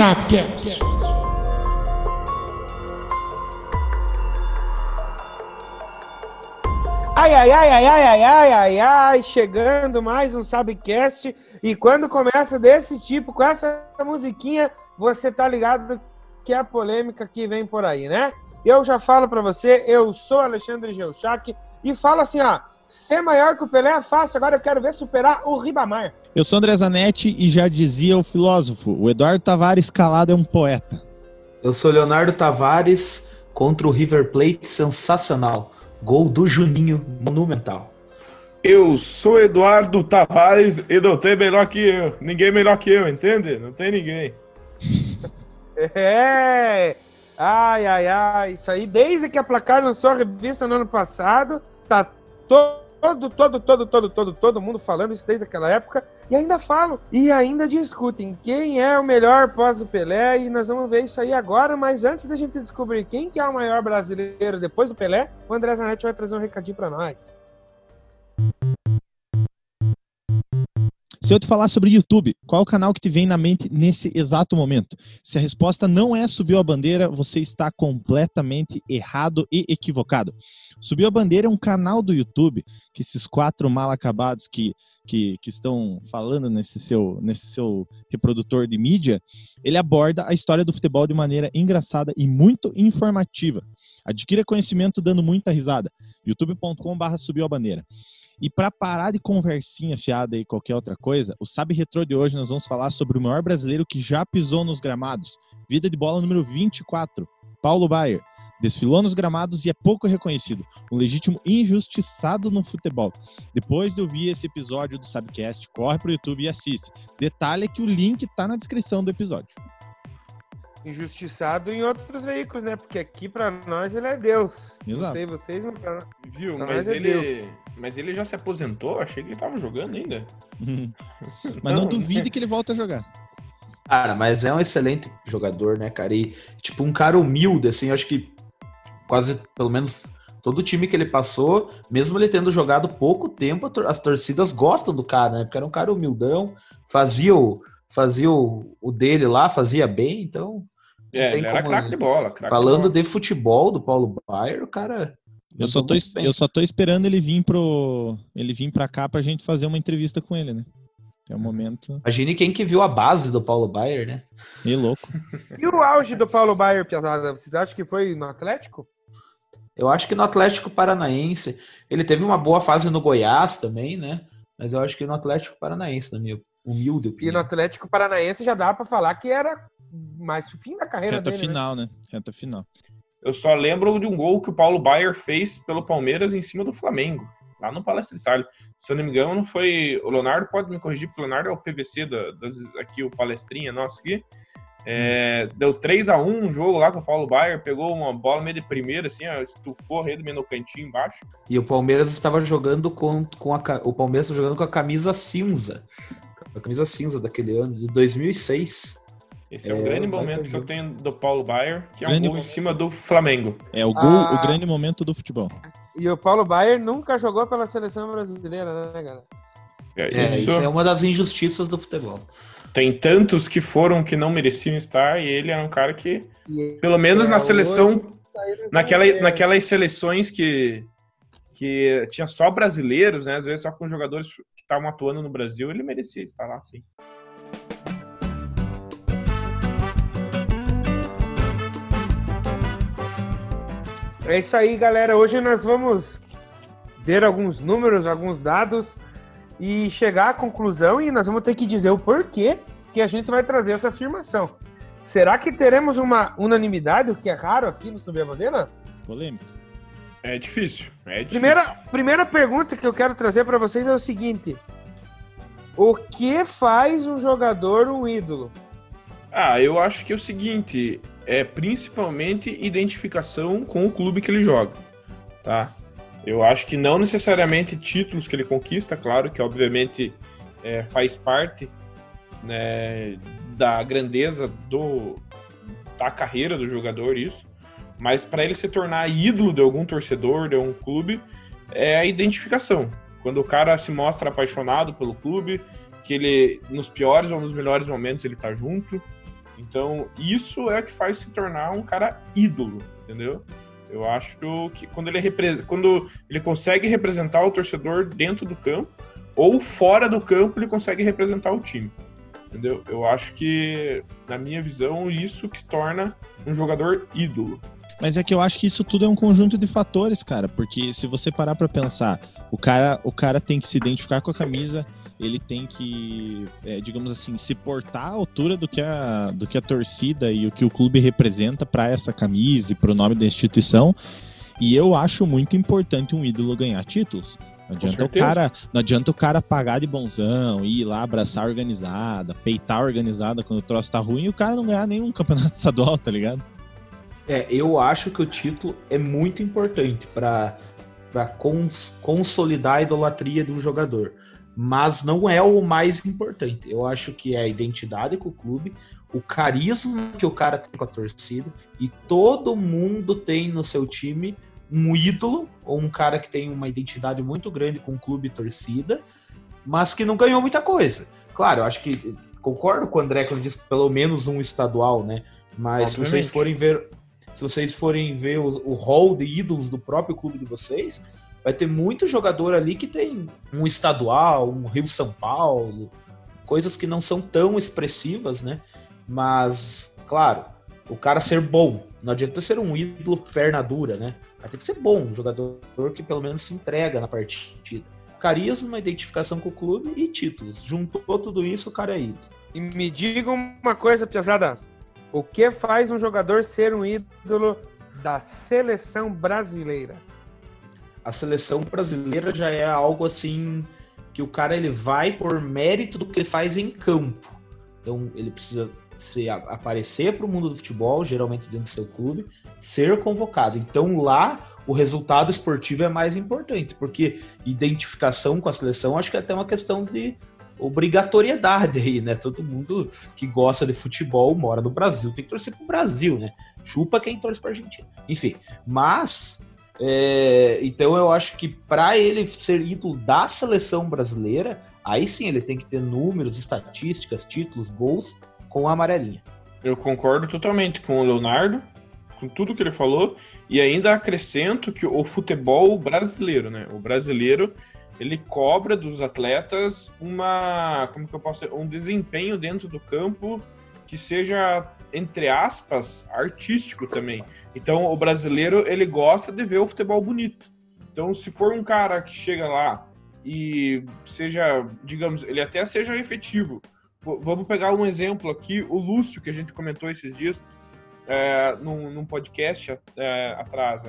Sapcast. Ai, ai, ai, ai, ai, ai, ai, ai, ai, chegando mais um Sabcast. E quando começa desse tipo, com essa musiquinha, você tá ligado que é a polêmica que vem por aí, né? Eu já falo para você, eu sou Alexandre Geuchac e falo assim, ó, ser maior que o Pelé é fácil, agora eu quero ver superar o Ribamar. Eu sou André Zanetti e já dizia o filósofo, o Eduardo Tavares calado é um poeta. Eu sou Leonardo Tavares contra o River Plate, sensacional. Gol do Juninho, monumental. Eu sou Eduardo Tavares e não tem melhor que eu. Ninguém melhor que eu, entende? Não tem ninguém. É! Ai, ai, ai, isso aí, desde que a Placar lançou a revista no ano passado, tá todo, todo, todo, todo, todo, todo mundo falando isso desde aquela época, e ainda falam, e ainda discutem quem é o melhor pós o Pelé, e nós vamos ver isso aí agora, mas antes da gente descobrir quem que é o maior brasileiro depois do Pelé, o André Zanetti vai trazer um recadinho para nós. Se eu te falar sobre YouTube, qual o canal que te vem na mente nesse exato momento? Se a resposta não é Subiu a Bandeira, você está completamente errado e equivocado. Subiu a Bandeira é um canal do YouTube que esses quatro mal acabados que, que, que estão falando nesse seu, nesse seu reprodutor de mídia, ele aborda a história do futebol de maneira engraçada e muito informativa. Adquira conhecimento dando muita risada. youtube.com.br subiu a bandeira. E para parar de conversinha fiada e qualquer outra coisa, o Sabe Retro de hoje nós vamos falar sobre o maior brasileiro que já pisou nos gramados. Vida de bola número 24, Paulo Baier. Desfilou nos gramados e é pouco reconhecido. Um legítimo injustiçado no futebol. Depois de ouvir esse episódio do Sabcast, corre pro YouTube e assiste. Detalhe é que o link tá na descrição do episódio. Injustiçado em outros veículos, né? Porque aqui para nós ele é Deus. Exato. Não sei vocês, mas pra... Viu? Pra Mas nós é ele, mas ele já se aposentou? Achei que ele tava jogando ainda. Mas não Não, duvide que ele volta a jogar. Cara, mas é um excelente jogador, né, cara? E, tipo, um cara humilde, assim, eu acho que quase, pelo menos, todo time que ele passou, mesmo ele tendo jogado pouco tempo, as torcidas gostam do cara, né? Porque era um cara humildão, fazia o, fazia o, o dele lá, fazia bem, então, É, ele era craque de bola. craque falando de bola. de futebol do Paulo Baier, o cara... Eu só, tô, eu só tô esperando ele vir pro. Ele vir pra cá pra gente fazer uma entrevista com ele, né? É um momento Imagine quem que viu a base do Paulo Baier, né? meio louco. E o auge do Paulo Baier, Piazada, vocês acham que foi no Atlético? Eu acho que no Atlético Paranaense, ele teve uma boa fase no Goiás também, né? Mas eu acho que no Atlético Paranaense, na minha humilde E no opinião. Atlético Paranaense já dá pra falar que era mais o fim da carreira Reta dele, né? final, né? Reta final. Eu só lembro de um gol que o Paulo Baier fez pelo Palmeiras em cima do Flamengo, lá no Palestra Itália. Se eu não me engano, não foi. O Leonardo pode me corrigir, porque o Leonardo é o PVC da, das, aqui, o palestrinha nosso aqui. É, deu 3 a 1 um jogo lá com o Paulo Baier, pegou uma bola meio de primeira, assim, ó, estufou a rede meio no cantinho embaixo. E o Palmeiras estava jogando com, com a, o Palmeiras jogando com a camisa cinza. A camisa cinza daquele ano, de 2006. Esse é, um É, grande momento que eu tenho do Paulo Baier, que é um Grande gol em cima do Flamengo. É o gol, Ah. o grande momento do futebol. E o Paulo Baier nunca jogou pela seleção brasileira, né, galera? É, É, isso, isso é uma das injustiças do futebol. Tem tantos que foram que não mereciam estar, e ele era um cara que, E pelo menos é, na seleção, saíram naquela, naquelas seleções que, que tinha só brasileiros, né? Às vezes só com jogadores que estavam atuando no Brasil, ele merecia estar lá, sim. É isso aí, galera. Hoje nós vamos ver alguns números, alguns dados e chegar à conclusão e nós vamos ter que dizer o porquê que a gente vai trazer essa afirmação. Será que teremos uma unanimidade, o que é raro aqui no Subir a Bandeira? Polêmico. É difícil. É difícil. Primeira, primeira pergunta que eu quero trazer para vocês é o seguinte: O que faz um jogador um ídolo? Ah, eu acho que é o seguinte, é principalmente identificação com o clube que ele joga, tá? Eu acho que não necessariamente títulos que ele conquista, claro que obviamente é, faz parte né, da grandeza do, da carreira do jogador isso, mas para ele se tornar ídolo de algum torcedor, de um clube, é a identificação. Quando o cara se mostra apaixonado pelo clube, que ele nos piores ou nos melhores momentos ele tá junto, Então, isso é o que faz se tornar um cara ídolo, entendeu? Eu acho que quando ele, representa, quando ele consegue representar o torcedor dentro do campo, ou fora do campo, ele consegue representar o time. Entendeu? Eu acho que, na minha visão, isso que torna um jogador ídolo. Mas é que eu acho que isso tudo é um conjunto de fatores, cara. Porque se você parar para pensar, o cara, o cara tem que se identificar com a camisa, ele tem que, é, digamos assim, se portar à altura do que a, do que a torcida e o que o clube representa para essa camisa e para o nome da instituição. E eu acho muito importante um ídolo ganhar títulos. Não adianta, o cara, não adianta o cara pagar de bonzão, ir lá abraçar a organizada, peitar a organizada quando o troço tá ruim e o cara não ganhar nenhum campeonato estadual, tá ligado? É, eu acho que o título é muito importante para cons consolidar a idolatria do jogador mas não é o mais importante. Eu acho que é a identidade com o clube, o carisma que o cara tem com a torcida, e todo mundo tem no seu time um ídolo, ou um cara que tem uma identidade muito grande com o clube e torcida, mas que não ganhou muita coisa. Claro, eu acho que concordo com o André quando diz pelo menos um estadual, né? Mas Obviamente. se vocês forem ver, se vocês forem ver o, o hall de ídolos do próprio clube de vocês, vai ter muito jogador ali que tem um estadual, um Rio São Paulo, coisas que não são tão expressivas, né? Mas, claro, o cara ser bom. Não adianta ser um ídolo perna dura, né? Tem que ser bom, um jogador que pelo menos se entrega na partida. Carisma, identificação com o clube e títulos. Juntou tudo isso, o cara é ídolo. E me diga uma coisa, pesada. O que faz um jogador ser um ídolo da seleção brasileira? A seleção brasileira já é algo assim que o cara ele vai por mérito do que ele faz em campo. Então ele precisa ser, aparecer para o mundo do futebol, geralmente dentro do seu clube, ser convocado. Então lá o resultado esportivo é mais importante, porque identificação com a seleção acho que é até uma questão de obrigatoriedade aí, né? Todo mundo que gosta de futebol mora no Brasil, tem que torcer pro Brasil, né? Chupa quem torce pra Argentina. Enfim, mas é, então eu acho que para ele ser ídolo da seleção brasileira, aí sim ele tem que ter números, estatísticas, títulos, gols com a amarelinha. Eu concordo totalmente com o Leonardo, com tudo que ele falou, e ainda acrescento que o futebol brasileiro, né? O brasileiro ele cobra dos atletas uma, como que eu posso dizer, um desempenho dentro do campo que seja entre aspas, artístico também. Então, o brasileiro, ele gosta de ver o futebol bonito. Então, se for um cara que chega lá e seja, digamos, ele até seja efetivo. Vamos pegar um exemplo aqui, o Lúcio, que a gente comentou esses dias é, num, num podcast é, atrás.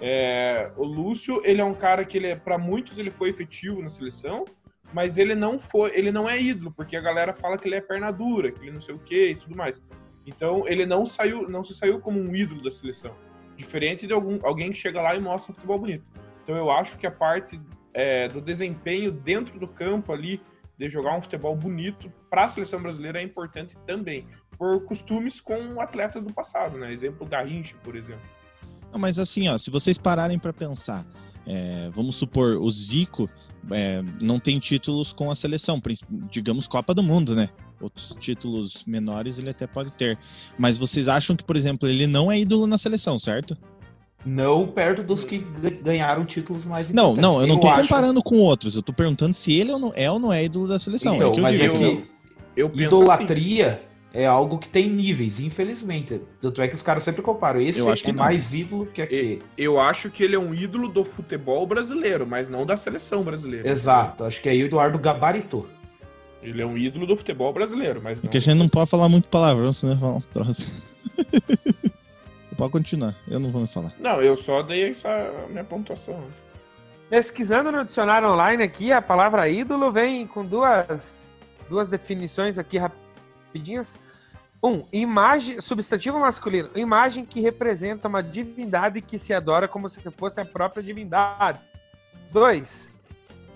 É, o Lúcio, ele é um cara que é, para muitos, ele foi efetivo na seleção, mas ele não foi, ele não é ídolo, porque a galera fala que ele é perna dura, que ele não sei o que e tudo mais. Então ele não saiu, não se saiu como um ídolo da seleção, diferente de algum, alguém que chega lá e mostra um futebol bonito. Então eu acho que a parte é, do desempenho dentro do campo ali de jogar um futebol bonito para a seleção brasileira é importante também, por costumes com atletas do passado, né? Exemplo Garrincha, por exemplo. Não, mas assim, ó, se vocês pararem para pensar, é, vamos supor, o Zico é, não tem títulos com a seleção, digamos Copa do Mundo, né? Outros títulos menores ele até pode ter. Mas vocês acham que, por exemplo, ele não é ídolo na seleção, certo? Não perto dos que ganharam títulos mais Não, não, eu não tô comparando com outros. Eu tô perguntando se ele é ou não é ídolo da seleção. Então, é mas é que eu, idolatria assim é algo que tem níveis, infelizmente. Tanto é que os caras sempre comparam. Esse eu acho que é não. mais ídolo que aquele. Eu acho que ele é um ídolo do futebol brasileiro, mas não da seleção brasileira. Exato, acho que aí o Eduardo gabaritou. Ele é um ídolo do futebol brasileiro, mas Porque a gente não pode falar muito palavrão, senão falar um troço. pode continuar, eu não vou me falar. Não, eu só dei essa minha pontuação. Pesquisando no dicionário online aqui, a palavra ídolo vem com duas, duas definições aqui rapidinhas. Um, imagem, substantivo masculino, imagem que representa uma divindade que se adora como se fosse a própria divindade. Dois,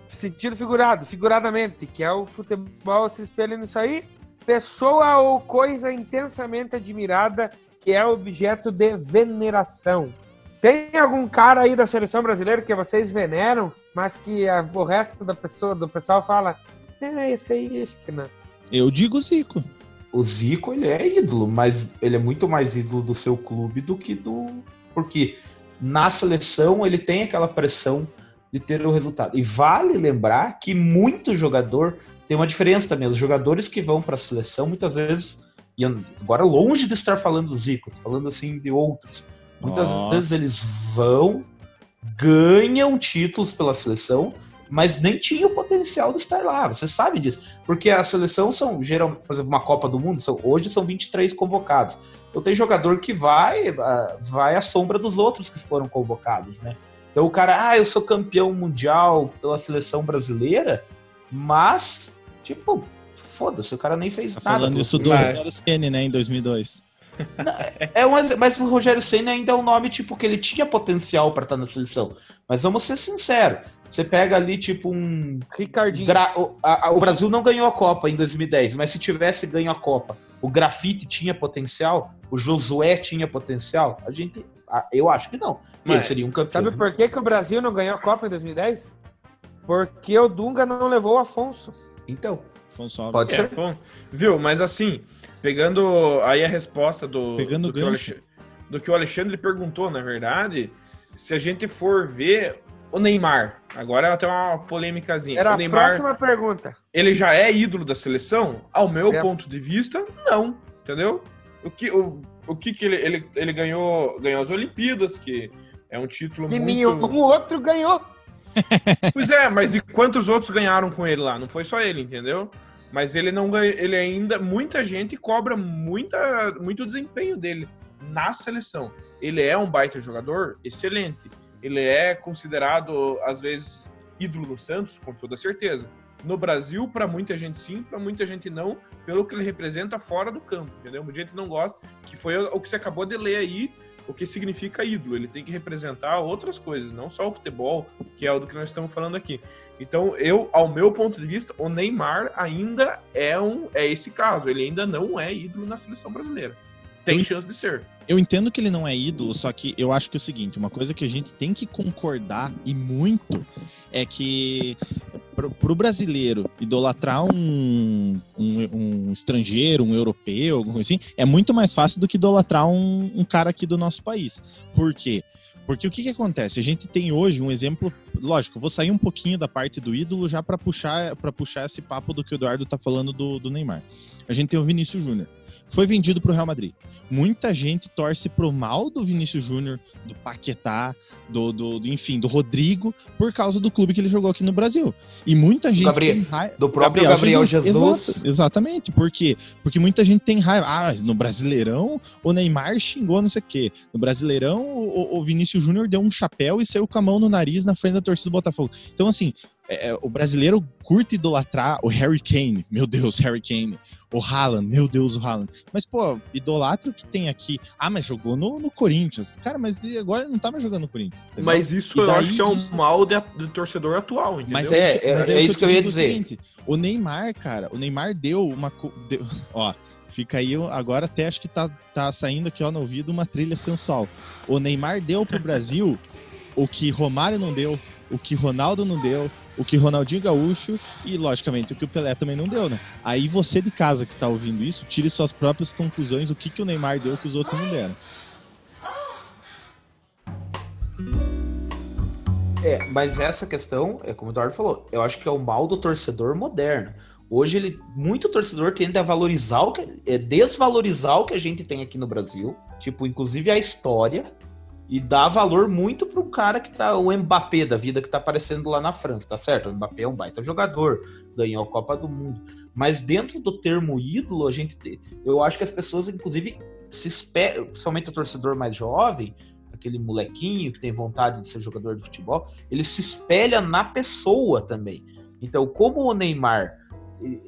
sentido figurado, figuradamente, que é o futebol se espelha nisso aí. Pessoa ou coisa intensamente admirada que é objeto de veneração. Tem algum cara aí da seleção brasileira que vocês veneram, mas que a, o resto da pessoa, do pessoal fala, é, esse aí acho que não. Eu digo Zico. O Zico, ele é ídolo, mas ele é muito mais ídolo do seu clube do que do. Porque na seleção ele tem aquela pressão de ter o resultado. E vale lembrar que muito jogador tem uma diferença também. Os jogadores que vão para a seleção, muitas vezes, e agora longe de estar falando do Zico, falando assim de outros. Muitas oh. vezes eles vão, ganham títulos pela seleção, mas nem tinha o potencial de estar lá. Você sabe disso. Porque a seleção são, geralmente, por exemplo, uma Copa do Mundo, são, hoje são 23 convocados. Então tem jogador que vai, ah, vai à sombra dos outros que foram convocados, né? Então o cara, ah, eu sou campeão mundial pela seleção brasileira, mas, tipo, foda-se, o cara nem fez tá nada. Falando isso do Ceni, né, em 2002. É um, mas o Rogério Senna ainda é um nome tipo que ele tinha potencial para estar na seleção. Mas vamos ser sinceros, você pega ali, tipo, um. Ricardinho. Gra... O, a, o, Brasil não ganhou a Copa em 2010, mas se tivesse ganho a Copa, o Grafite tinha potencial, o Josué tinha potencial. A gente. Eu acho que não. Mas, ele seria um campeão. Sabe por que, que o Brasil não ganhou a Copa em 2010? Porque o Dunga não levou o Afonso. Então. Afonso Pode ser. É, viu, mas assim, pegando aí a resposta do. Pegando do, que o do que o Alexandre perguntou, na verdade, se a gente for ver o Neymar, agora tem uma polêmicazinha. Era o Neymar, a próxima pergunta. Ele já é ídolo da seleção? Ao meu é. ponto de vista, não. Entendeu? O que, o, o que, que ele, ele, ele ganhou, ganhou as Olimpíadas, que é um título que muito... nenhum outro ganhou. Pois é, mas e quantos outros ganharam com ele lá? Não foi só ele, entendeu? Mas ele não ele ainda muita gente cobra muita, muito desempenho dele na seleção. Ele é um baita jogador, excelente ele é considerado, às vezes, ídolo do Santos, com toda certeza. No Brasil, para muita gente sim, para muita gente não, pelo que ele representa fora do campo, entendeu? Muita gente não gosta, que foi o que você acabou de ler aí, o que significa ídolo. Ele tem que representar outras coisas, não só o futebol, que é o do que nós estamos falando aqui. Então, eu, ao meu ponto de vista, o Neymar ainda é um é esse caso. Ele ainda não é ídolo na seleção brasileira. Tem chance de ser. Eu entendo que ele não é ídolo, só que eu acho que é o seguinte, uma coisa que a gente tem que concordar e muito é que pro, pro brasileiro idolatrar um, um, um, estrangeiro, um europeu, alguma coisa assim, é muito mais fácil do que idolatrar um, um cara aqui do nosso país. Por quê? Porque o que, que acontece? A gente tem hoje um exemplo, lógico, vou sair um pouquinho da parte do ídolo já para puxar para puxar esse papo do que o Eduardo tá falando do, do Neymar. A gente tem o Vinícius Júnior foi vendido para o Real Madrid. Muita gente torce pro mal do Vinícius Júnior, do Paquetá, do, do, do, enfim, do Rodrigo, por causa do clube que ele jogou aqui no Brasil. E muita gente Gabriel, tem raiva. Do próprio Gabriel, Gabriel Jesus. Jesus. exatamente. Por quê? Porque muita gente tem raiva. Ah, mas no Brasileirão o Neymar xingou não sei o quê. No Brasileirão o, o Vinícius Júnior deu um chapéu e saiu com a mão no nariz na frente da torcida do Botafogo. Então, assim, é, é, o brasileiro curte idolatrar o Harry Kane, meu Deus, Harry Kane. O Haaland, meu Deus, o Haaland. Mas, pô, idolatra o que tem aqui. Ah, mas jogou no, no Corinthians. Cara, mas agora não tá mais jogando no Corinthians. Entendeu? Mas isso eu acho que é um mal do torcedor atual, entendeu? Mas é, é, mas é, é isso que eu, ia dizer. O, seguinte, o Neymar, cara, o Neymar deu uma. Deu, ó, Fica aí, agora até acho que tá, tá saindo aqui ó, no ouvido uma trilha sensual. O Neymar deu pro Brasil o que Romário não deu, o que Ronaldo não deu, o que Ronaldinho Gaúcho e, logicamente, o que o Pelé também não deu, né? Aí você de casa que está ouvindo isso, tire suas próprias conclusões, o que, que o Neymar deu que os outros não deram. É, mas essa questão, é como o Eduardo falou, eu acho que é o mal do torcedor moderno. Hoje ele, muito torcedor tende a valorizar o que, é, desvalorizar o que a gente tem aqui no Brasil, tipo, inclusive a história, e dá valor muito para o cara que tá, o Mbappé da vida que tá aparecendo lá na França, tá certo? O Mbappé é um baita jogador, ganhou a Copa do Mundo. Mas dentro do termo ídolo, a gente eu acho que as pessoas, inclusive, se esperam, principalmente o torcedor mais jovem, aquele molequinho que tem vontade de ser jogador de futebol, ele se espelha na pessoa também. Então, como o Neymar,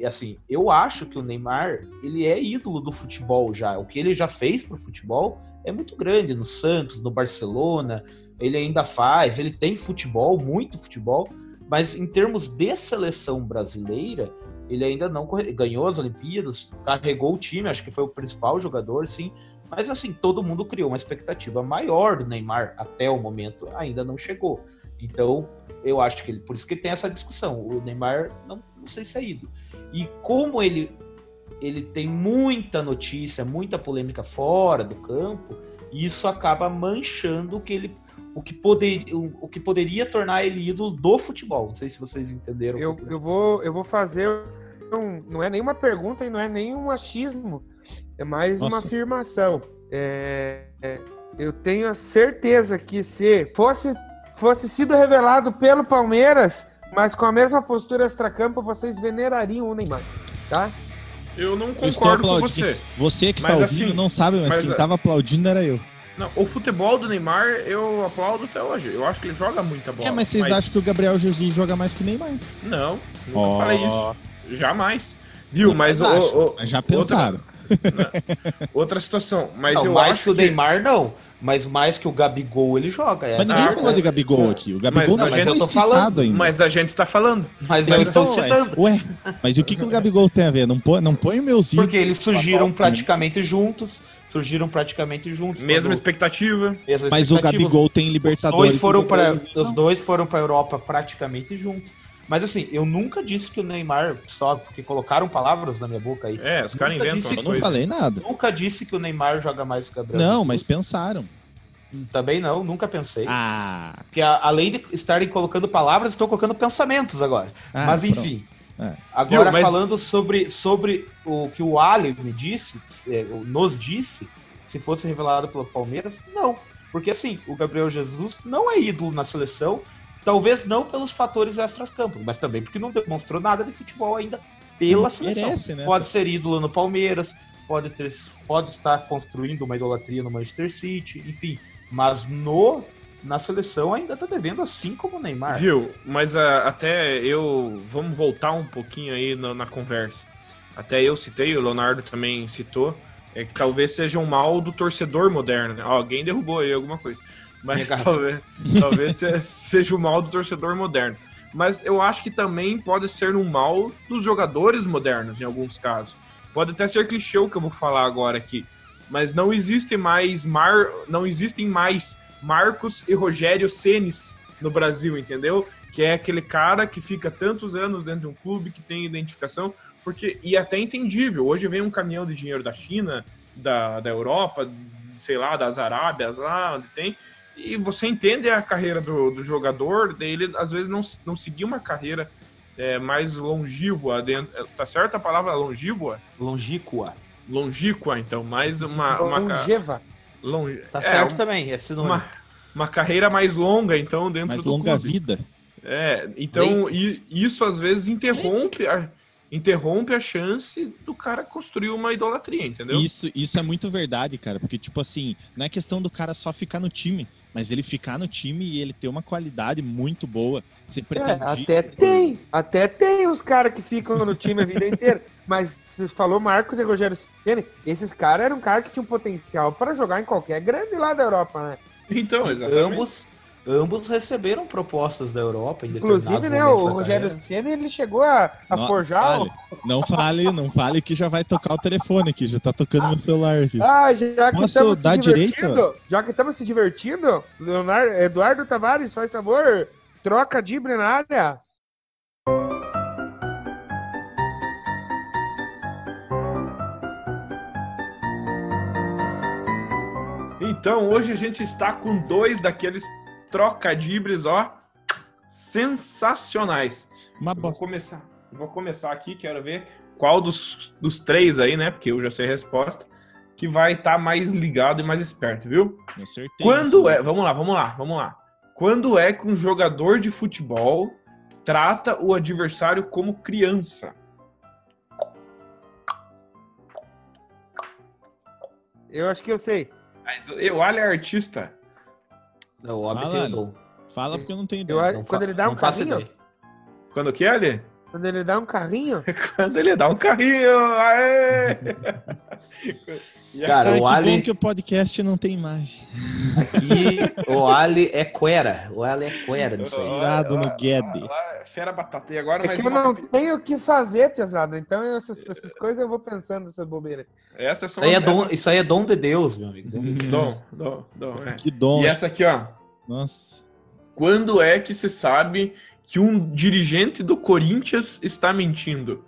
assim, eu acho que o Neymar, ele é ídolo do futebol já. O que ele já fez pro futebol é muito grande no Santos, no Barcelona, ele ainda faz, ele tem futebol, muito futebol, mas em termos de seleção brasileira, ele ainda não ganhou as Olimpíadas, carregou o time, acho que foi o principal jogador, sim. Mas assim, todo mundo criou uma expectativa maior do Neymar até o momento, ainda não chegou. Então, eu acho que ele, por isso que tem essa discussão. O Neymar não, não sei se é ido. E como ele ele tem muita notícia, muita polêmica fora do campo, e isso acaba manchando o que ele o que, poder, o, o que poderia tornar ele ídolo do futebol. Não sei se vocês entenderam. Eu, eu, vou, eu vou fazer. Um, não é nenhuma pergunta e não é nenhum achismo. É mais Nossa. uma afirmação. É, é, eu tenho certeza que se fosse, fosse sido revelado pelo Palmeiras, mas com a mesma postura extracampo, vocês venerariam o Neymar, tá? Eu não concordo com você. Você que está ouvindo assim, não sabe, mas, mas quem estava aplaudindo era eu. Não, o futebol do Neymar eu aplaudo até hoje. Eu acho que ele joga muita bola. É, mas vocês mas... acham que o Gabriel Jesus joga mais que o Neymar? Não, nunca oh. falei isso. Jamais. Viu, mas, o, o, mas já pensaram. Outra, outra situação. Mas não, eu mais acho que o Neymar, não. Mas mais que o Gabigol, ele joga. Mas ninguém ah, falou de Gabigol aqui. O Gabigol mas não mas eu tô falando. Ainda. Mas a gente tá falando. Mas, eu estou citando. Ué, mas e o que, que o Gabigol tem a ver? Não põe, não põe o meu Porque eles surgiram praticamente juntos surgiram praticamente juntos. Mesma quando... expectativa. Mesma Mas o Gabigol tem Libertadores. Os dois foram para os dois foram para Europa praticamente juntos. Mas assim, eu nunca disse que o Neymar só porque colocaram palavras na minha boca aí. É, os caras inventam. Disse, eu não falei nada. Nunca disse que o Neymar joga mais que o Gabriel. Não, mas pensaram. Também não, nunca pensei. Ah. Porque a, além de estarem colocando palavras, estão colocando pensamentos agora. Ah, mas enfim. É. Agora Viu, mas... falando sobre, sobre o que o Ali me disse, é, nos disse, se fosse revelado pelo Palmeiras, não. Porque assim, o Gabriel Jesus não é ídolo na seleção, talvez não pelos fatores extras-campo, mas também porque não demonstrou nada de futebol ainda pela não seleção. Merece, né? Pode ser ídolo no Palmeiras, pode, ter, pode estar construindo uma idolatria no Manchester City, enfim. Mas no na seleção ainda tá devendo, assim como o Neymar. Viu? Mas uh, até eu. Vamos voltar um pouquinho aí na, na, conversa. Até eu citei, o Leonardo também citou, é que talvez seja um mal do torcedor moderno. Né? alguém derrubou aí alguma coisa. Mas talvez, talvez seja o mal do torcedor moderno. Mas eu acho que também pode ser um mal dos jogadores modernos, em alguns casos. Pode até ser clichê o que eu vou falar agora aqui. Mas não existe mais mar, não existem mais Marcos e Rogério Senes no Brasil, entendeu? Que é aquele cara que fica tantos anos dentro de um clube, que tem identificação, porque e até entendível. Hoje vem um caminhão de dinheiro da China, da, da Europa, sei lá, das Arábias, lá onde tem, e você entende a carreira do, do jogador, dele às vezes não, não seguir uma carreira é, mais longínqua dentro. Tá certa a palavra longínqua? Longínqua. Longínqua, então, mais uma. Longeva. Uma, longe. Tá é, certo um, também, esse nome. Uma, uma carreira mais longa, então, dentro mais do longa clube. vida. É, então e, isso às vezes interrompe a, interrompe a chance do cara construir uma idolatria, entendeu? Isso, isso é muito verdade, cara, porque tipo assim, não é questão do cara só ficar no time, mas ele ficar no time e ele ter uma qualidade muito boa. Você é, até tem, até tem os caras que ficam no time a vida inteira. Mas você falou Marcos e Rogério Ceni, esses caras eram um cara que tinham potencial para jogar em qualquer grande lá da Europa, né? Então, exatamente. Ambos, ambos receberam propostas da Europa. Inclusive, né, o Rogério Ceni ele chegou a, a não, forjar. Fale, o... Não fale, não fale que já vai tocar o telefone aqui, já tá tocando no celular aqui. Ah, já que estamos se divertindo, já que estamos se divertindo, Leonardo, Eduardo Tavares, faz favor, troca de na área. Então, hoje a gente está com dois daqueles trocadibres, ó, sensacionais. Uma vou começar, vou começar aqui, quero ver qual dos, dos três aí, né? Porque eu já sei a resposta, que vai estar tá mais ligado e mais esperto, viu? Com certeza. Quando é, vamos lá, vamos lá, vamos lá. Quando é que um jogador de futebol trata o adversário como criança? Eu acho que eu sei. Mas o Ali é artista. Não, o homem tem dom. Fala porque eu não tenho ideia. Eu, quando ele dá um carrinho. Quando o que, Ali? Quando ele dá um carrinho? quando ele dá um carrinho! Aê! Cara, Ai, o Ali. bom que o podcast não tem imagem. Aqui, o Ali é quera. O Ali é quera nisso aí. Irado no Guedes. Fera batata. E agora é mais que uma... eu não tenho o que fazer, pesado. Então essas, essas coisas eu vou pensando nessas bobeiras. Essa isso, aí é dom, isso aí é dom de Deus, meu amigo. Dom, dom, dom. É. Que dom. E essa aqui, ó. Nossa. Quando é que se sabe que um dirigente do Corinthians está mentindo?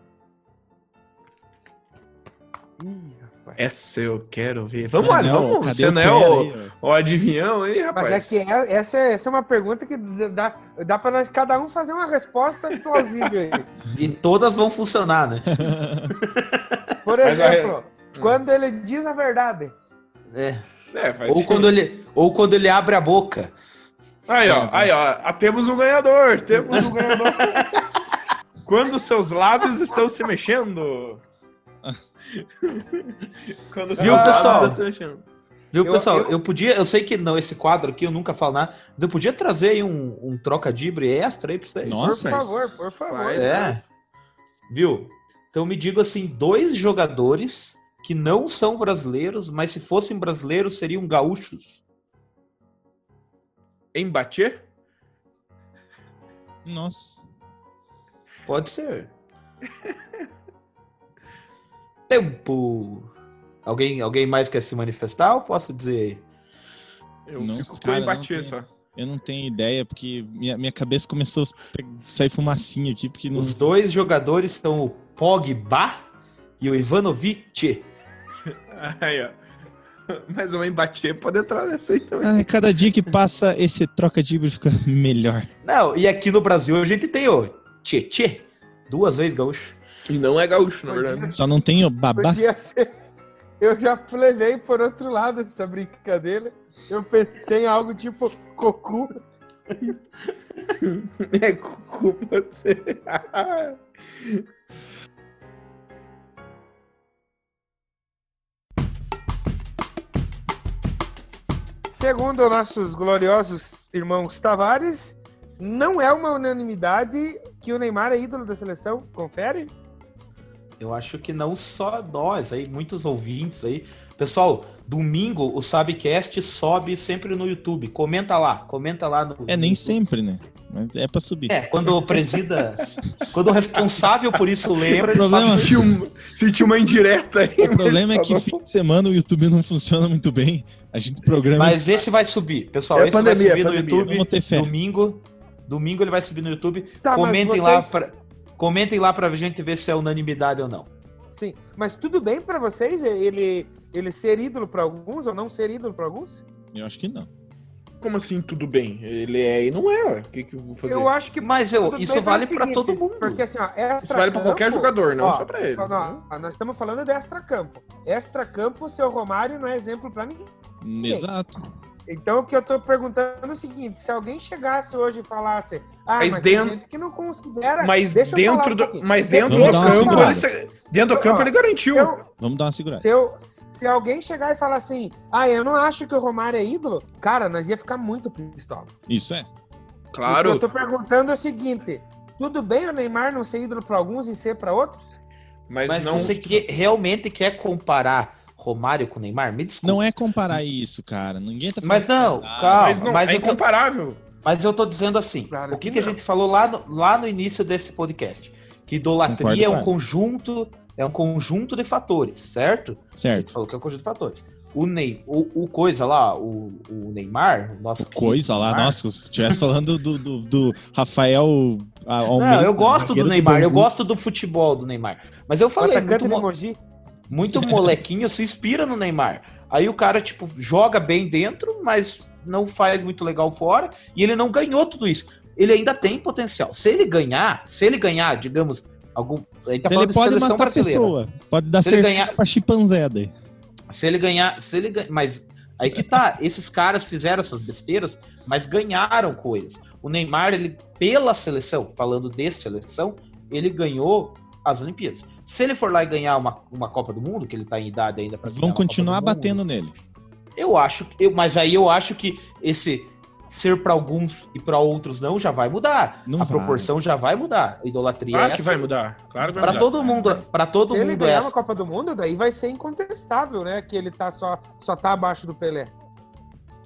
Ih, rapaz. Essa eu quero ver. Vamos lá, Anel, vamos. Você o não é o, aí, o adivinhão aí, rapaz? Mas é que é- essa, é- essa é uma pergunta que dá, dá pra nós cada um fazer uma resposta plausível aí. E todas vão funcionar, né? Por exemplo, quando ele diz a verdade. É. É, Ou, quando ele, ou quando ele abre a boca. Aí, ó, aí, ó. ah, Temos um ganhador. Temos um ganhador. Quando seus lábios estão se mexendo. Quando Viu, pessoal? estão se mexendo. Viu, Eu- pessoal? Eu, eu- podia, eu sei que não, esse quadro aqui eu nunca falo nada, mas eu podia trazer aí um, um troca-dibre extra aí pra vocês. Nossa. Por favor, por favor. Faz, É. Viu? Então me diga assim, dois jogadores que não são brasileiros, mas se fossem brasileiros seriam gaúchos. Embater? Nossa. Pode ser. Tempo. Alguém, alguém mais quer se manifestar ou posso dizer? Eu Não, fico com cara, não tem. só. Eu não tenho ideia, porque minha, minha cabeça começou a sair fumacinha aqui, porque não. Os dois jogadores são o Pogba e o Ivanovic. Aí, ó. Mas o embater pode entrar nessa aí também. Ai, cada dia que passa, esse troca de fica melhor. Não, e aqui no Brasil a gente tem o Tchê duas vezes gaúcho. E não é gaúcho, na Podia- verdade. Só não tem o babá. Podia ser. Eu já levei por outro lado essa brincadeira. Eu pensei em algo tipo cocu. É culpa pode ser. Segundo nossos gloriosos irmãos Tavares, não é uma unanimidade que o Neymar é ídolo da seleção. Confere? Eu acho que não só nós, aí muitos ouvintes aí. Pessoal, domingo o Sabcast sobe sempre no YouTube. Comenta lá, comenta lá no É, nem sempre, né? Mas é pra subir. É, quando o presida, quando o responsável por isso lembra, ele problema- sabe- Senti, um, senti uma indireta aí. O problema é que fim de semana o YouTube não funciona muito bem. A gente programa. mas esse vai subir, pessoal, É esse pandemia, vai subir no pandemia. YouTube Vamos ter fé. domingo. Domingo ele vai subir no YouTube. Tá, comentem mas lá vocês- pra, comentem lá pra gente ver se é unanimidade ou não. Sim. Mas tudo bem pra vocês ele, ele ser ídolo pra alguns ou não ser ídolo pra alguns? Eu acho que não. Como assim, tudo bem? Ele é e não é. O que, que eu vou fazer? Eu acho que Mas eu, isso vale seguinte, todo mundo. Porque assim, ó, Isso vale pra qualquer jogador, não Ó, só pra ele. Não, nós estamos falando de extracampo. Extracampo, seu Romário não é exemplo pra ninguém. Exato. Então, o que eu tô perguntando é o seguinte: se alguém chegasse hoje e falasse, ah, Mas mas, dentro- tem gente que não considera. Mas Deixa eu falar dentro um do, pouquinho. mas dentro do campo, ele, se- dentro do campo ele garantiu. Eu, Vamos dar uma segurada. se, eu, se alguém chegar e falar assim, ah, eu não acho que o Romário é ídolo, cara, nós ia ficar muito pistola. Isso é. O que Claro. eu tô perguntando é o seguinte: tudo bem o Neymar não ser ídolo pra alguns e ser pra outros? Mas, Mas não. você que, realmente quer comparar Romário com Neymar? Me desculpa. Não é comparar isso, cara. Ninguém tá falando. Mas não, calma. Mas não, mas é eu incomparável. Mas eu tô dizendo assim, Claro o que, que que a gente falou lá no, lá no início desse podcast? Que idolatria Concordo, é um cara. conjunto, é um conjunto de fatores, certo? A gente Certo. falou que é um conjunto de fatores. O, Ney, o, o coisa lá, o, o Neymar, o nosso Coisa lá, Neymar, nossa, se estivesse falando do, do, do Rafael Almeida. Não, eu gosto do Neymar, eu Bangu. gosto do futebol do Neymar. Mas eu O falei, atacante muito, de mo- Mogi. Muito molequinho se inspira no Neymar. Aí o cara, tipo, joga bem dentro, mas não faz muito legal fora. E ele não ganhou tudo isso. Ele ainda tem potencial. Se ele ganhar, se ele ganhar, digamos, algum. Gente tá Ele falando de pode seleção matar brasileira. pessoa. Pode dar Se ele certeza ganhar- pra chimpanzé daí. Se ele ganhar, se ele mas aí que tá, esses caras fizeram essas besteiras, mas ganharam coisas. O Neymar, ele pela seleção, falando de seleção, ele ganhou as Olimpíadas. Se ele for lá e ganhar uma, uma Copa do Mundo, que ele tá em idade ainda para Vão continuar batendo nele. Eu acho, eu, mas aí eu acho que esse ser para alguns e para outros não já vai mudar. Não a vai. proporção já vai mudar. A idolatria Claro é que vai assim. mudar. Claro que vai Para mudar. todo mundo, para todo Se ele mundo é ganhar essa. uma Copa do Mundo, daí vai ser incontestável, né? Que ele tá só, só tá abaixo do Pelé.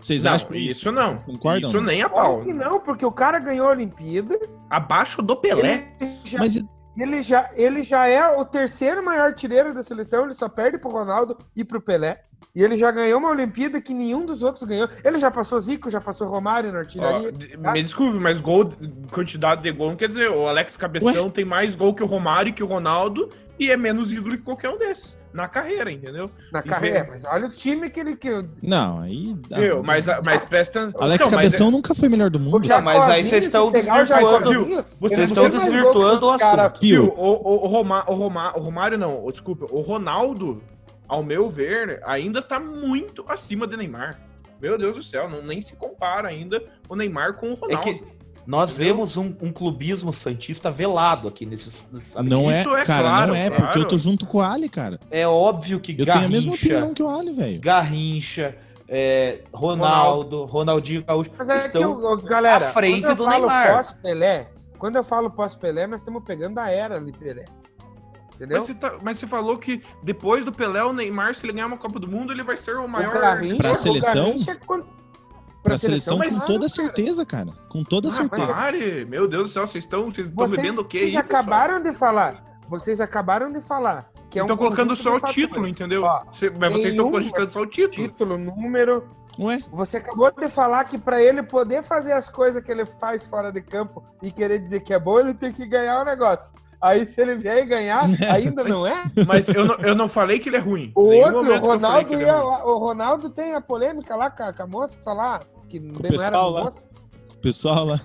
Vocês Não, acham isso não. Concordam? Isso nem a pau. Claro que não, porque o cara ganhou a Olimpíada. Abaixo do Pelé. Ele já, Mas ele, já, ele já é o terceiro maior artilheiro da seleção, ele só perde pro Ronaldo e pro Pelé. E ele já ganhou uma Olimpíada que nenhum dos outros ganhou. Ele já passou Zico, já passou Romário na artilharia. d- me desculpe, mas gol, quantidade de gol não quer dizer. O Alex Cabeção tem mais gol que o Romário e que o Ronaldo e é menos ídolo que qualquer um desses. Na carreira, entendeu? na e carreira. vem- Mas olha o time que ele. Que, Não, aí. dá. Viu? Mas, mas presta. Alex Não, mas é- Cabeção nunca foi melhor do mundo. Já- mas aí vocês estão desvirtuando. Vocês estão desvirtuando o cara- assunto. Viu, Viu? o, o, o, Roma, o, Roma, o Romário não, o- desculpa, o Ronaldo, ao meu ver, ainda tá muito acima de Neymar. Meu Deus do céu, não, nem se compara ainda o Neymar com o É Ronaldo. que nós Entendeu? vemos um, um clubismo santista velado aqui nesses. sabe? Não é, Isso é cara, claro, não é, claro. porque eu tô junto com o Ali, cara. É óbvio que Eu tenho a mesma Garrincha, opinião que o Ali, velho. Garrincha, é, Ronaldo, Ronaldinho Gaúcho Mas é estão o- galera, à frente quando eu do falo Neymar. pós-Pelé, quando eu falo pós-Pelé, nós estamos pegando a era ali, Pelé. Entendeu? Mas você, tá- mas você falou que depois do Pelé, o Neymar, se ele ganhar uma Copa do Mundo, ele vai ser o maior. O Garrincha, Pra o seleção? Garrincha, quando- Pra seleção, com claro, toda cara. certeza, cara. Com toda Ah, certeza. Pare, meu Deus do céu, vocês estão vocês estão Vocês, bebendo o quê vocês aí, pessoal? acabaram de falar. Vocês acabaram de falar. Que é Vocês um estão colocando só o título, fatores. entendeu? Ó, Cê- mas vocês estão mas- só o título. título, número. Ué? Você acabou de falar que para ele poder fazer as coisas que ele faz fora de campo e querer dizer que é bom, ele tem que ganhar o negócio. Aí se ele vier e ganhar, ainda não é? Mas eu não, eu não falei que ele é ruim. O Nenhum outro, o Ronaldo, é ia- ruim. o Ronaldo tem a polêmica lá com a, com a moça lá, que não era pessoal lá. moça. O pessoal lá.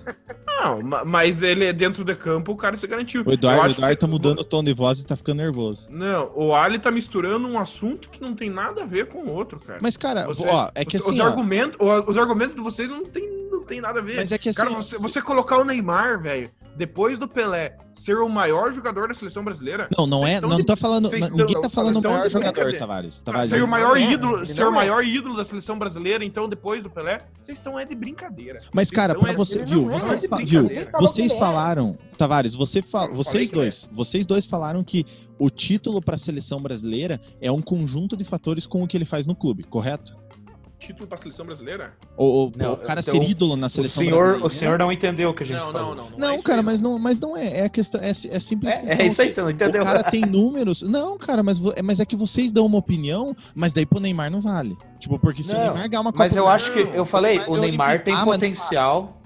Não, ma- mas ele é dentro de campo, o cara se garantiu. O Eduardo, o Eduardo tá mudando o tom de voz e tá ficando nervoso. Não, o Ali tá misturando um assunto que não tem nada a ver com o outro, cara. Mas, cara, Você- ó, é que os, assim. os, ó, argumentos, os argumentos de vocês não tem, não tem nada a ver. mas é que assim. Cara, você, você colocar o Neymar, velho, depois do Pelé, ser o maior jogador da seleção brasileira. Não, não é. Não de- tá falando. não- ninguém tá falando o maior jogador. Tavares. Tavares ser o maior é, ídolo, ele ser o é. maior ídolo da seleção brasileira, então depois do Pelé, vocês estão é de brincadeira. Mas, Vocês cara, pra é- você, viu? é Vocês, viu? Vocês é. falaram, Tavares, você fa- vocês é. dois, vocês dois falaram que o título pra seleção brasileira é um conjunto de fatores com o que ele faz no clube, correto? Título pra seleção brasileira? Ou, ou Não, o cara então, ser ídolo na O seleção senhor, brasileira? o senhor não entendeu o que a gente Não, falou. não, não. Não, é cara, mas não, mas não é. É, a questão, é, é simples. É, questão é isso aí, você não entendeu. O cara tem números. Não, cara, mas, é- mas é que vocês dão uma opinião, mas daí pro Neymar não vale. Tipo, porque se o Não, Neymar ganhar uma Copa Mas eu acho que, Não, eu falei, o Neymar tem Ah, mas não potencial.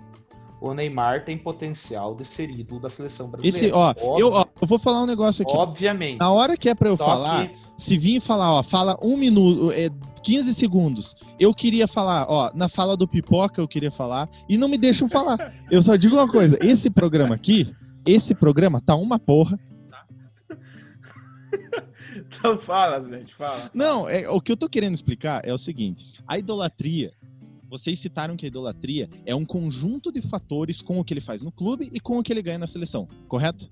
O Neymar tem potencial de ser ídolo da seleção brasileira. Esse, ó, Óbvio- eu, ó, eu vou falar um negócio aqui. Obviamente. Na hora que é pra eu Só falar, que- se vir falar, ó, fala um minuto, é, 15 segundos. Eu queria falar, ó, na fala do pipoca eu queria falar, e não me deixam falar. Eu só digo uma coisa: esse programa aqui, esse programa tá uma porra. Então fala, gente, fala. Não, é, o que eu tô querendo explicar é o seguinte: a idolatria. Vocês citaram que a idolatria é um conjunto de fatores com o que ele faz no clube e com o que ele ganha na seleção, correto?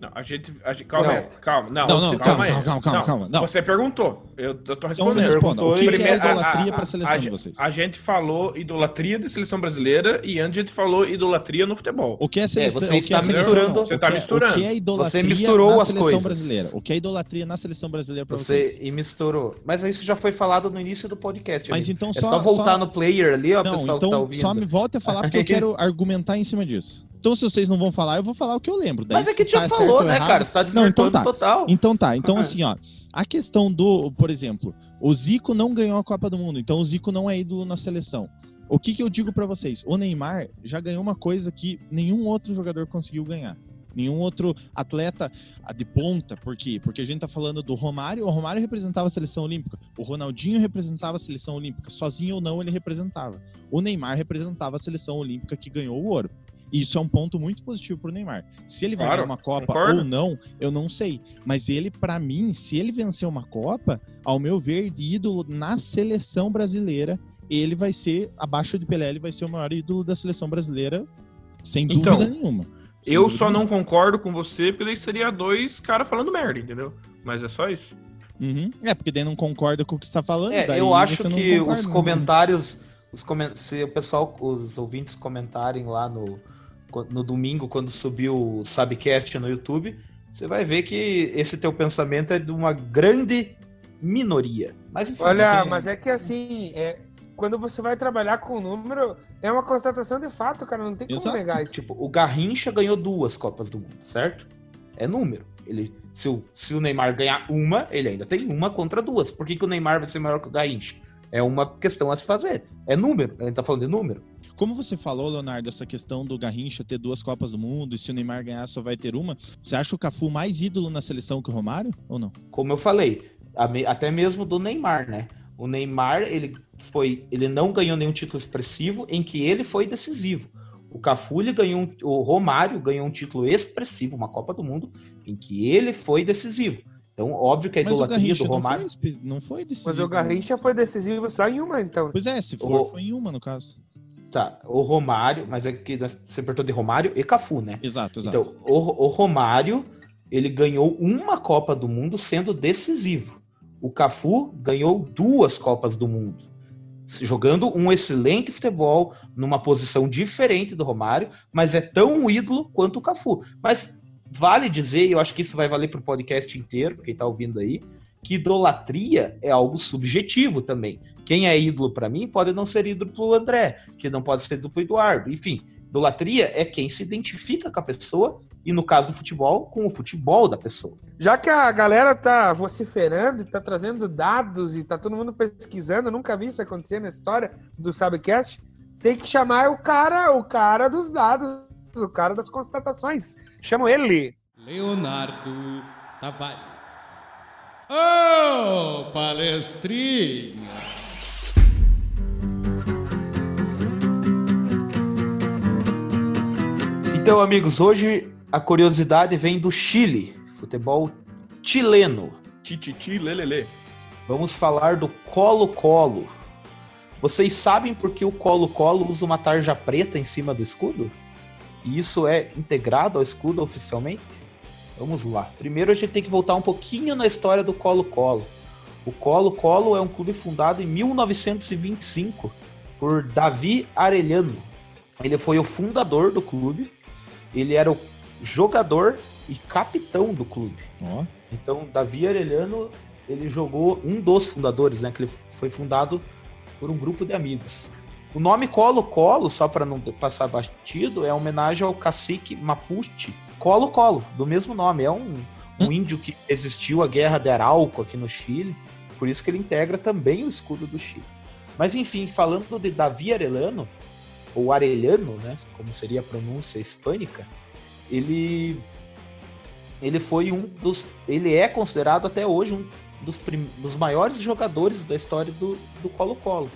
Não, a gente, a gente- calma, aí, Correto. calma, não, Não, não, calma, calma, aí. calma, calma, calma, calma, não. Você perguntou, eu, eu tô Então respondendo. responda. O que, que é Primeiro, a- idolatria a- pra a- seleção a, de gente- vocês? A gente falou idolatria da seleção brasileira e antes a gente falou idolatria no futebol. O que é seleção? você que está é seleção- misturando- não, você o tá que é- misturando. O que é idolatria Você misturou na as seleção coisas. brasileira? O que é idolatria na seleção brasileira pra vocês? Você e misturou. Mas isso já foi falado no início do podcast. Mas amigo. então é só, só voltar só- no player ali, ó, Não, pessoal que tá então ouvindo. só me volte a falar porque eu quero argumentar em cima disso. Então se vocês não vão falar, eu vou falar o que eu lembro. Daí, Mas é que já tá falou, né, errado- cara? Você tá então desvirtuando tá. total. Então tá, então assim, ó, a questão do, por exemplo, o Zico não ganhou a Copa do Mundo, então o Zico não é ídolo na seleção. O que que eu digo pra vocês? O Neymar já ganhou uma coisa que nenhum outro jogador conseguiu ganhar. Nenhum outro atleta de ponta, por quê? Porque a gente tá falando do Romário, o Romário representava a seleção olímpica, o Ronaldinho representava a seleção olímpica, sozinho ou não ele representava. O Neymar representava a seleção olímpica que ganhou o ouro. E isso é um ponto muito positivo pro Neymar. Se ele vai Claro, ganhar uma Copa concordo. ou não, eu não sei. Mas ele, pra mim, se ele vencer uma Copa, ao meu ver, de ídolo na seleção brasileira, ele vai ser, abaixo de Pelé, ele vai ser o maior ídolo da seleção brasileira, sem Então, dúvida nenhuma. Sem Eu dúvida só não nenhuma. concordo com você, porque daí seria dois caras falando merda, entendeu? Mas é só isso. Uhum. É, porque daí não concorda com o que você tá falando. É, daí eu acho não que concorda, os né? comentários, os comen- se o pessoal, os ouvintes comentarem lá no, no domingo, quando subiu o Sabcast no YouTube, você vai ver que esse teu pensamento é de uma grande minoria. Mas enfim, Olha, tem- mas é que assim, é, quando você vai trabalhar com número, é uma constatação de fato, cara. Não tem como Exato. negar isso. tipo, o Garrincha ganhou duas Copas do Mundo, certo? É número. Ele Se o, se o Neymar ganhar uma, ele ainda tem uma contra duas. Por que, que o Neymar vai ser maior que o Garrincha? É uma questão a se fazer. É número. A gente tá falando de número. Como você falou, Leonardo, essa questão do Garrincha ter duas Copas do Mundo e se o Neymar ganhar só vai ter uma, você acha o Cafu mais ídolo na seleção que o Romário ou não? Como eu falei, até mesmo do Neymar, né? O Neymar, ele foi, ele não ganhou nenhum título expressivo em que ele foi decisivo. O Cafu ele ganhou um, o Romário ganhou um título expressivo, uma Copa do Mundo, em que ele foi decisivo. Então, óbvio que a idolatria do Romário. Não foi, não foi decisivo. Mas o Garrincha foi decisivo só em uma, então. Pois é, se for, o... foi em uma, no caso. Tá, o Romário, mas é que você apertou de Romário e Cafu, né? Exato, exato. Então, o, o Romário, ele ganhou uma Copa do Mundo sendo decisivo. O Cafu ganhou duas Copas do Mundo jogando um excelente futebol numa posição diferente do Romário, mas é tão um ídolo quanto o Cafu. Mas vale dizer, e eu acho que isso vai valer para o podcast inteiro, quem está ouvindo aí, que idolatria é algo subjetivo também. Quem é ídolo para mim pode não ser ídolo para o André, que não pode ser ídolo para o Eduardo. Enfim, idolatria é quem se identifica com a pessoa e no caso do futebol, com o futebol da pessoa. Já que a galera tá vociferando e tá trazendo dados e tá todo mundo pesquisando, nunca vi isso acontecer na história do Sabcast, tem que chamar o cara, o cara dos dados, o cara das constatações. Chamo ele. Leonardo Tavares. Ô, oh, palestrinha! Então, amigos, hoje a curiosidade vem do Chile, futebol chileno. Tititi, lelele. Vamos falar do Colo-Colo. Vocês sabem por que o Colo-Colo usa uma tarja preta em cima do escudo? E isso é integrado ao escudo oficialmente? Vamos lá. Primeiro a gente tem que voltar um pouquinho na história do Colo-Colo. O Colo-Colo é um clube fundado em 1925 por Davi Arellano. Ele foi o fundador do clube. Ele era o jogador e capitão do clube. Oh. Então, Davi Arellano, ele jogou um dos fundadores, né? Que ele foi fundado por um grupo de amigos. O nome Colo-Colo, só para não passar batido, é homenagem ao cacique Mapuche Colo-Colo, do mesmo nome. É um, um hum? índio que existiu a Guerra de Arauco aqui no Chile, por isso que ele integra também o escudo do Chile. Mas enfim, falando de Davi Arellano, ou Arellano, né, como seria a pronúncia hispânica, ele ele foi um dos ele é considerado até hoje um dos, prim, dos maiores jogadores da história do Colo-Colo.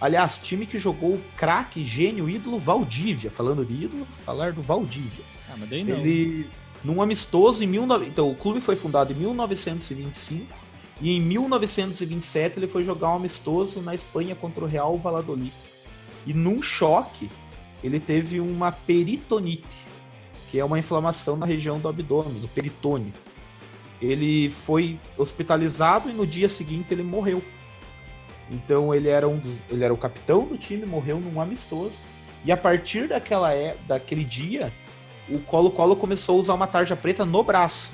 Aliás, time que jogou o craque, gênio, ídolo Valdívia. Falando de ídolo, falar do Valdívia. Ah, mas daí não. Ele, num amistoso em 19... Então, o clube foi fundado em 1925 e em 1927 ele foi jogar um amistoso na Espanha contra o Real Valladolid. E num choque, ele teve uma peritonite que é uma inflamação na região do abdômen, do peritônio. Ele foi hospitalizado e no dia seguinte ele morreu. Então ele era um dos, ele era o capitão do time, morreu num amistoso. E a partir daquela é, daquele dia, o Colo-Colo começou a usar uma tarja preta no braço.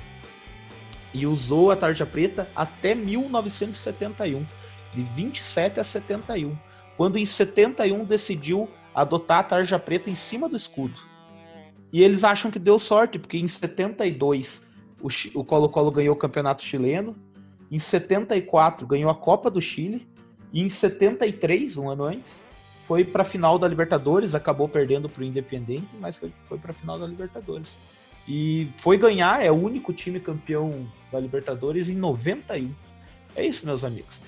E usou a tarja preta até 1971, de 27 a 71, quando em 71 decidiu adotar a tarja preta em cima do escudo. E eles acham que deu sorte, porque em 72 o Colo-Colo ganhou o campeonato chileno, em 74 ganhou a Copa do Chile, e em 73, um ano antes, foi para a final da Libertadores, acabou perdendo para o Independente, mas foi, foi para a final da Libertadores. E foi ganhar, é o único time campeão da Libertadores em 91. É isso, meus amigos.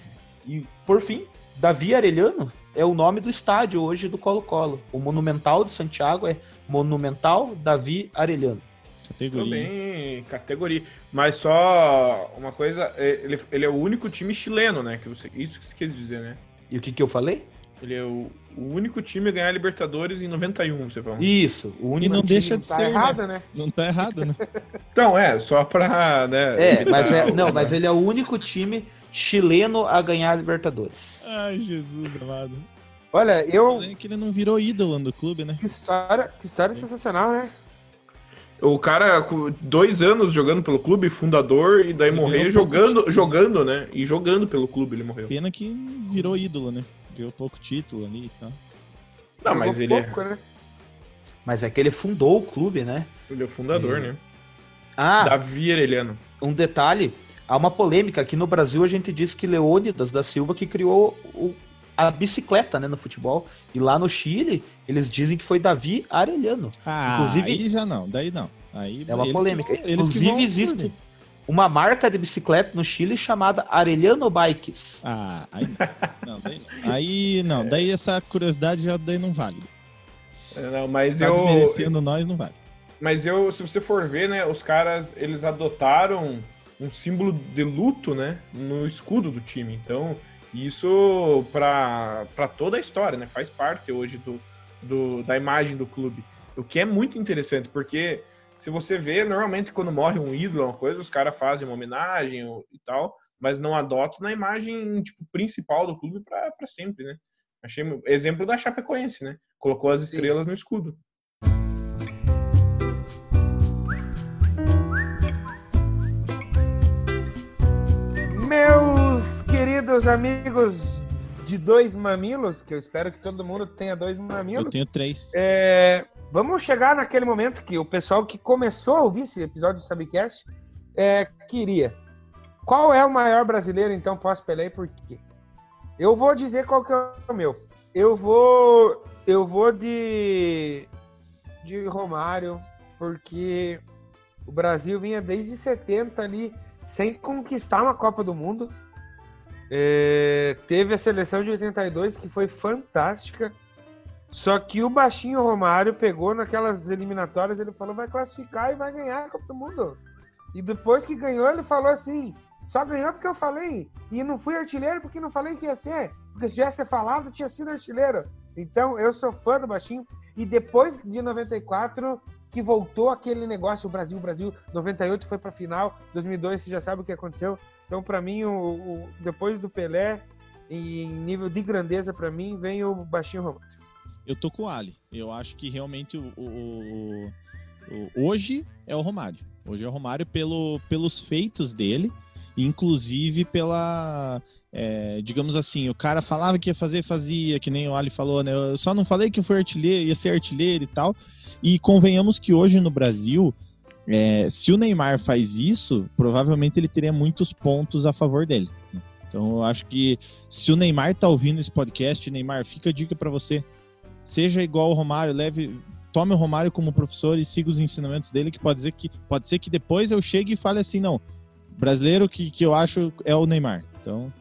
E por fim, Davi Arellano é o nome do estádio hoje do Colo-Colo. O Monumental de Santiago é Monumental Davi Arellano. Categoria. Também, categoria. Mas só uma coisa, é, ele, ele é o único time chileno, né? Que você, isso que você quis dizer, né? E o que, que eu falei? Ele é o, o único time a ganhar a Libertadores em 91, você falou. Isso, o único. E não deixa de tá ser errado, né? né? Não tá errado, né? então, é, só pra. Né, é, mas é, não, mas ele é o único time chileno a ganhar a Libertadores. Ai, Jesus amado. Olha, eu. É que ele não virou ídolo do clube, né? Que história, que história é. sensacional, né? O cara com dois anos jogando pelo clube, fundador, e daí ele morrer jogando, título. jogando, né? E jogando pelo clube ele morreu. Pena que virou ídolo, né? Deu pouco título ali e tal. Não, mas ele. É pouco, é... né? Mas é que ele fundou o clube, né? Ele é o fundador, né? Ah, Davi Arellano. um detalhe. Há uma polêmica. Aqui no Brasil a gente diz que Leônidas da Silva que criou o- a bicicleta né, no futebol. E lá no Chile, eles dizem que foi Davi Arellano. Ah, Inclusive- aí já não, daí não. Aí, É uma polêmica. vão- Inclusive existe uma marca de bicicleta no Chile chamada Arellano Bikes. Ah, aí não. Não, daí não. Aí não, daí essa curiosidade já daí não vale. Não, mas Tá eu, desmerecendo nós, não vale. Mas eu, se você for ver, né, os caras, eles adotaram um símbolo de luto, né, no escudo do time. Então, isso para toda a história, né, faz parte hoje do, do, da imagem do clube. O que é muito interessante, porque se você vê, normalmente quando morre um ídolo, uma coisa, os caras fazem uma homenagem e tal, mas não adotam na imagem tipo, principal do clube para sempre, né. Achei exemplo da Chapecoense, né? Colocou as Sim. estrelas no escudo. Queridos amigos de dois mamilos, que eu espero que todo mundo tenha dois Eu mamilos. tenho três. É, vamos chegar naquele momento que o pessoal que começou a ouvir esse episódio do Subcast é, queria. Qual é o maior brasileiro, então, pós-Pelé e por quê? Eu vou dizer qual que é o meu. Eu vou, eu vou de, de Romário, porque o Brasil vinha desde 70 ali sem conquistar uma Copa do Mundo. É, teve a seleção de 82 que foi fantástica. Só que o baixinho Romário pegou naquelas eliminatórias, ele falou vai classificar e vai ganhar a Copa do Mundo. E depois que ganhou, ele falou assim: só ganhou porque eu falei. E não fui artilheiro porque não falei que ia ser. Porque se tivesse falado, tinha sido artilheiro. Então eu sou fã do baixinho. E depois de 94, que voltou aquele negócio, Brasil, Brasil, 98 foi pra final, 2002 você já sabe o que aconteceu. Então, para mim, o, o- depois do Pelé, em nível de grandeza, para mim, vem o baixinho Romário. Eu tô com o Ali. Eu acho que realmente o- o- hoje é o Romário. Hoje é o Romário pelo, pelos feitos dele, inclusive pela. é, digamos assim, o cara falava que ia fazer, fazia, que nem o Ali falou, né? Eu só não falei que foi artilheiro, ia ser artilheiro e tal. E convenhamos que hoje no Brasil, é, se o Neymar faz isso, provavelmente ele teria muitos pontos a favor dele. né? Então eu acho que se o Neymar tá ouvindo esse podcast, Neymar, fica a dica para você seja igual o Romário, leve, tome o Romário como professor e siga os ensinamentos dele, que pode ser que pode ser que depois eu chegue e fale assim, não, brasileiro que, que eu acho é o Neymar. Então,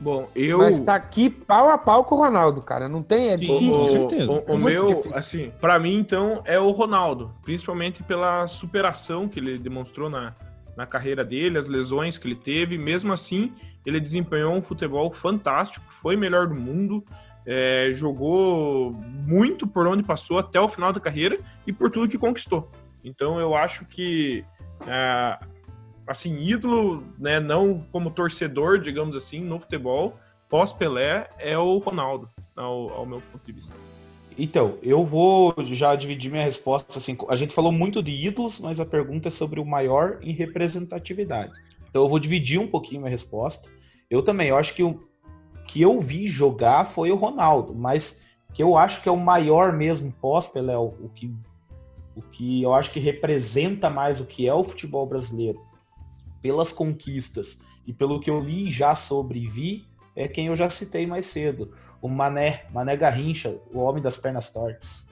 Bom, eu. Mas tá aqui pau a pau com o Ronaldo, cara. Não tem, é Sim, difícil. com certeza. O, o É muito meu, difícil. assim, pra mim, então, é o Ronaldo. Principalmente pela superação que ele demonstrou na, na carreira dele, as lesões que ele teve. Mesmo assim, ele desempenhou um futebol fantástico, foi melhor do mundo, é, jogou muito por onde passou até o final da carreira e por tudo que conquistou. Então, eu acho que, é, assim, ídolo, né, não como torcedor, digamos assim, no futebol, pós-Pelé, é o Ronaldo, ao, ao meu ponto de vista. Então, eu vou já dividir minha resposta. Assim, a gente falou muito de ídolos, mas a pergunta é sobre o maior em representatividade. Então, eu vou dividir um pouquinho minha resposta. Eu também, eu acho que o que eu vi jogar foi o Ronaldo, mas que eu acho que é o maior mesmo pós-Pelé, o, que, o que eu acho que representa mais o que é o futebol brasileiro, pelas conquistas e pelo que eu li já sobre vi, é quem eu já citei mais cedo o Mané, Mané Garrincha, o homem das pernas tortas.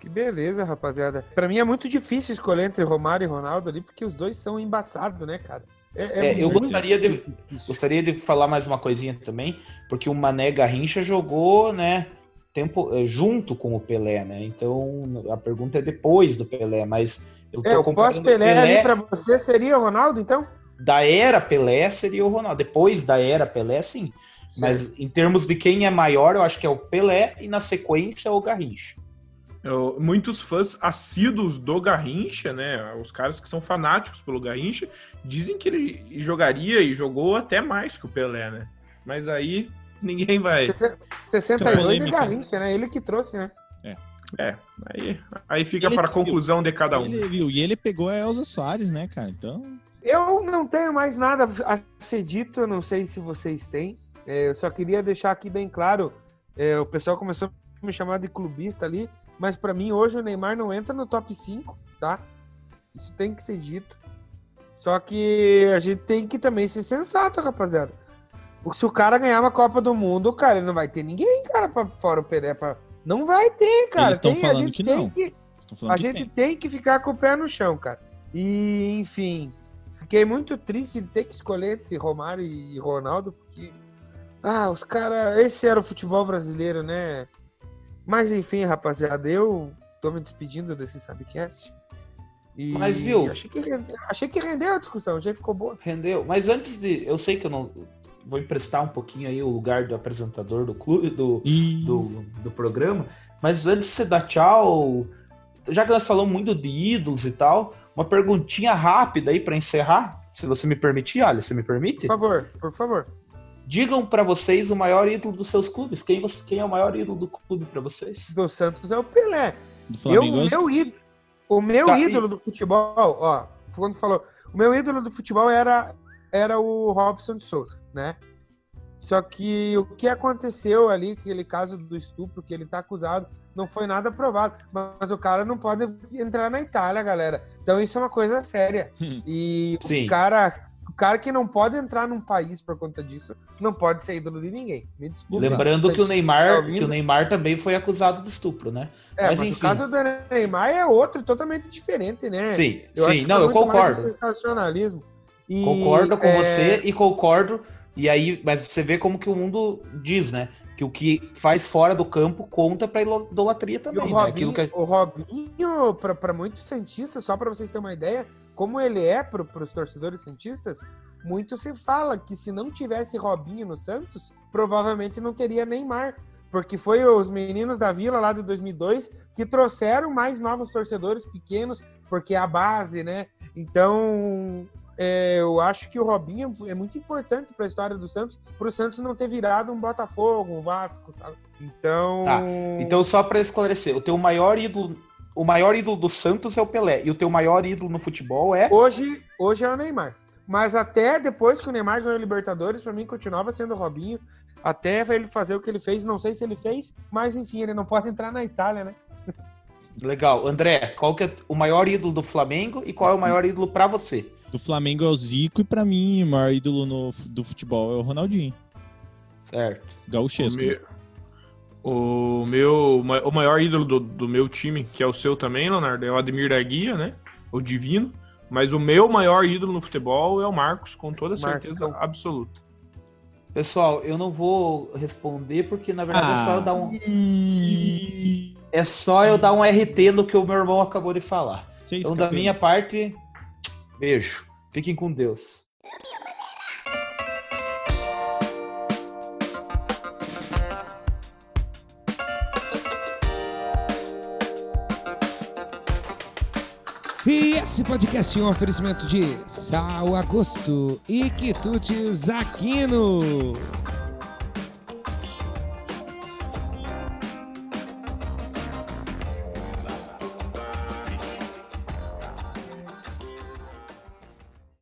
Que beleza, rapaziada. Pra mim é muito difícil escolher entre Romário e Ronaldo ali, porque os dois são embaçados, né, cara? É, É, eu muito gostaria de-. Gostaria de falar mais uma coisinha também, porque o Mané Garrincha jogou, né, tempo eh, junto com o Pelé, né? Então a pergunta é depois do Pelé, mas eu É, pós-Pelé ali pra você seria o Ronaldo, então? da era Pelé seria o Ronaldo. Depois da era Pelé, sim. Mas em termos de quem é maior, eu acho que é o Pelé e na sequência o Garrincha. Eu- muitos fãs assíduos do Garrincha, né? Os caras que são fanáticos pelo Garrincha, dizem que ele jogaria e jogou até mais que o Pelé, né? Mas aí ninguém vai. 62 é polêmica. Garrincha, né? Ele que trouxe, né? É, aí, aí fica para a conclusão de cada um. ele, viu, e ele pegou a Elza Soares, né, cara? Então, Eu não tenho mais nada a ser dito, eu não sei se vocês têm. É, eu só queria deixar aqui bem claro, é, o pessoal começou a me chamar de clubista ali, mas pra mim hoje o Neymar não entra no top 5, tá? Isso tem que ser dito. Só que a gente tem que também ser sensato, rapaziada. Porque se o cara ganhar uma Copa do Mundo, cara, ele não vai ter ninguém, cara, pra fora o Pelé. Pra... Não vai ter, cara. Eles tão Tem- a falando gente que tem não. que falando a que gente tem. tem que ficar com o pé no chão, cara. E, enfim, fiquei muito triste de ter que escolher entre Romário e Ronaldo, porque. Ah, os caras. Esse era o futebol brasileiro, né? Mas, enfim, rapaziada, eu tô me despedindo desse Sabcast. E Mas, viu? Achei que, rende- achei que rendeu a discussão, já ficou boa. Rendeu. Mas antes de. Eu sei que eu não. Vou emprestar um pouquinho aí o lugar do apresentador do clube, do, E... do, do programa. Mas antes de você dar tchau, já que nós falamos muito de ídolos e tal, uma perguntinha rápida aí pra encerrar, se você me permitir, olha, você me permite? Por favor, por favor. Digam pra vocês o maior ídolo dos seus clubes. Quem, você, quem é o maior ídolo do clube pra vocês? Do Santos é o Pelé. Do Eu, o meu ídolo, o meu Tá, e- ídolo do futebol, ó, quando falou, o meu ídolo do futebol era, era o Robson de Souza, né? Só que o que aconteceu ali, aquele caso do estupro que ele tá acusado, não foi nada provado. Mas o cara não pode entrar na Itália, galera. Então isso é uma coisa séria. Hum. E Sim. o cara, o cara que não pode entrar num país por conta disso, não pode ser ídolo de ninguém. Me desculpa. Lembrando que o Neymar, tá ouvindo. que o Neymar também foi acusado de estupro, né? É, Mas mas, enfim. o caso do Neymar é outro, totalmente diferente, né? Sim, Eu sim, não, eu concordo. sensacionalismo. E, Concordo com é, você e concordo. E aí, mas você vê como que o mundo diz, né? Que o que faz fora do campo conta pra idolatria E o também. né? Robinho, que o Robinho para muitos cientistas, só para vocês terem uma ideia, como ele é para os torcedores cientistas, muito se fala que se não tivesse Robinho no Santos, provavelmente não teria Neymar. Porque foi os meninos da Vila lá de 2002 que trouxeram mais novos torcedores pequenos, porque é a base, né? Então, é, eu acho que o Robinho é muito importante para a história do Santos, para o Santos não ter virado um Botafogo, um Vasco, sabe? Então, Tá, Então, só pra esclarecer, o teu maior ídolo, o maior ídolo do Santos é o Pelé. E o teu maior ídolo no futebol é. Hoje, hoje é o Neymar. Mas até depois que o Neymar ganhou a Libertadores, pra mim continuava sendo o Robinho. Até ele fazer o que ele fez, não sei se ele fez, mas enfim, ele não pode entrar na Itália, né? Legal. André, qual que é o maior ídolo do Flamengo e qual é o maior ídolo pra você? Do Flamengo é o Zico e pra mim o maior ídolo no, do futebol é o Ronaldinho. Certo. O Gauchesco. meu, o meu o maior ídolo do, do meu time, que é o seu também, Leonardo, é o Ademir da Guia, né? O Divino. Mas o meu maior ídolo no futebol é o Marcos, com toda certeza Marcão. absoluta. Pessoal, eu não vou responder porque na verdade é só eu dar um. É só eu dar um RT no que o meu irmão acabou de falar. Seis Então, da minha parte, beijo. Fiquem com Deus. E esse podcast é um oferecimento de Sal Agosto e Quitutes Aquino.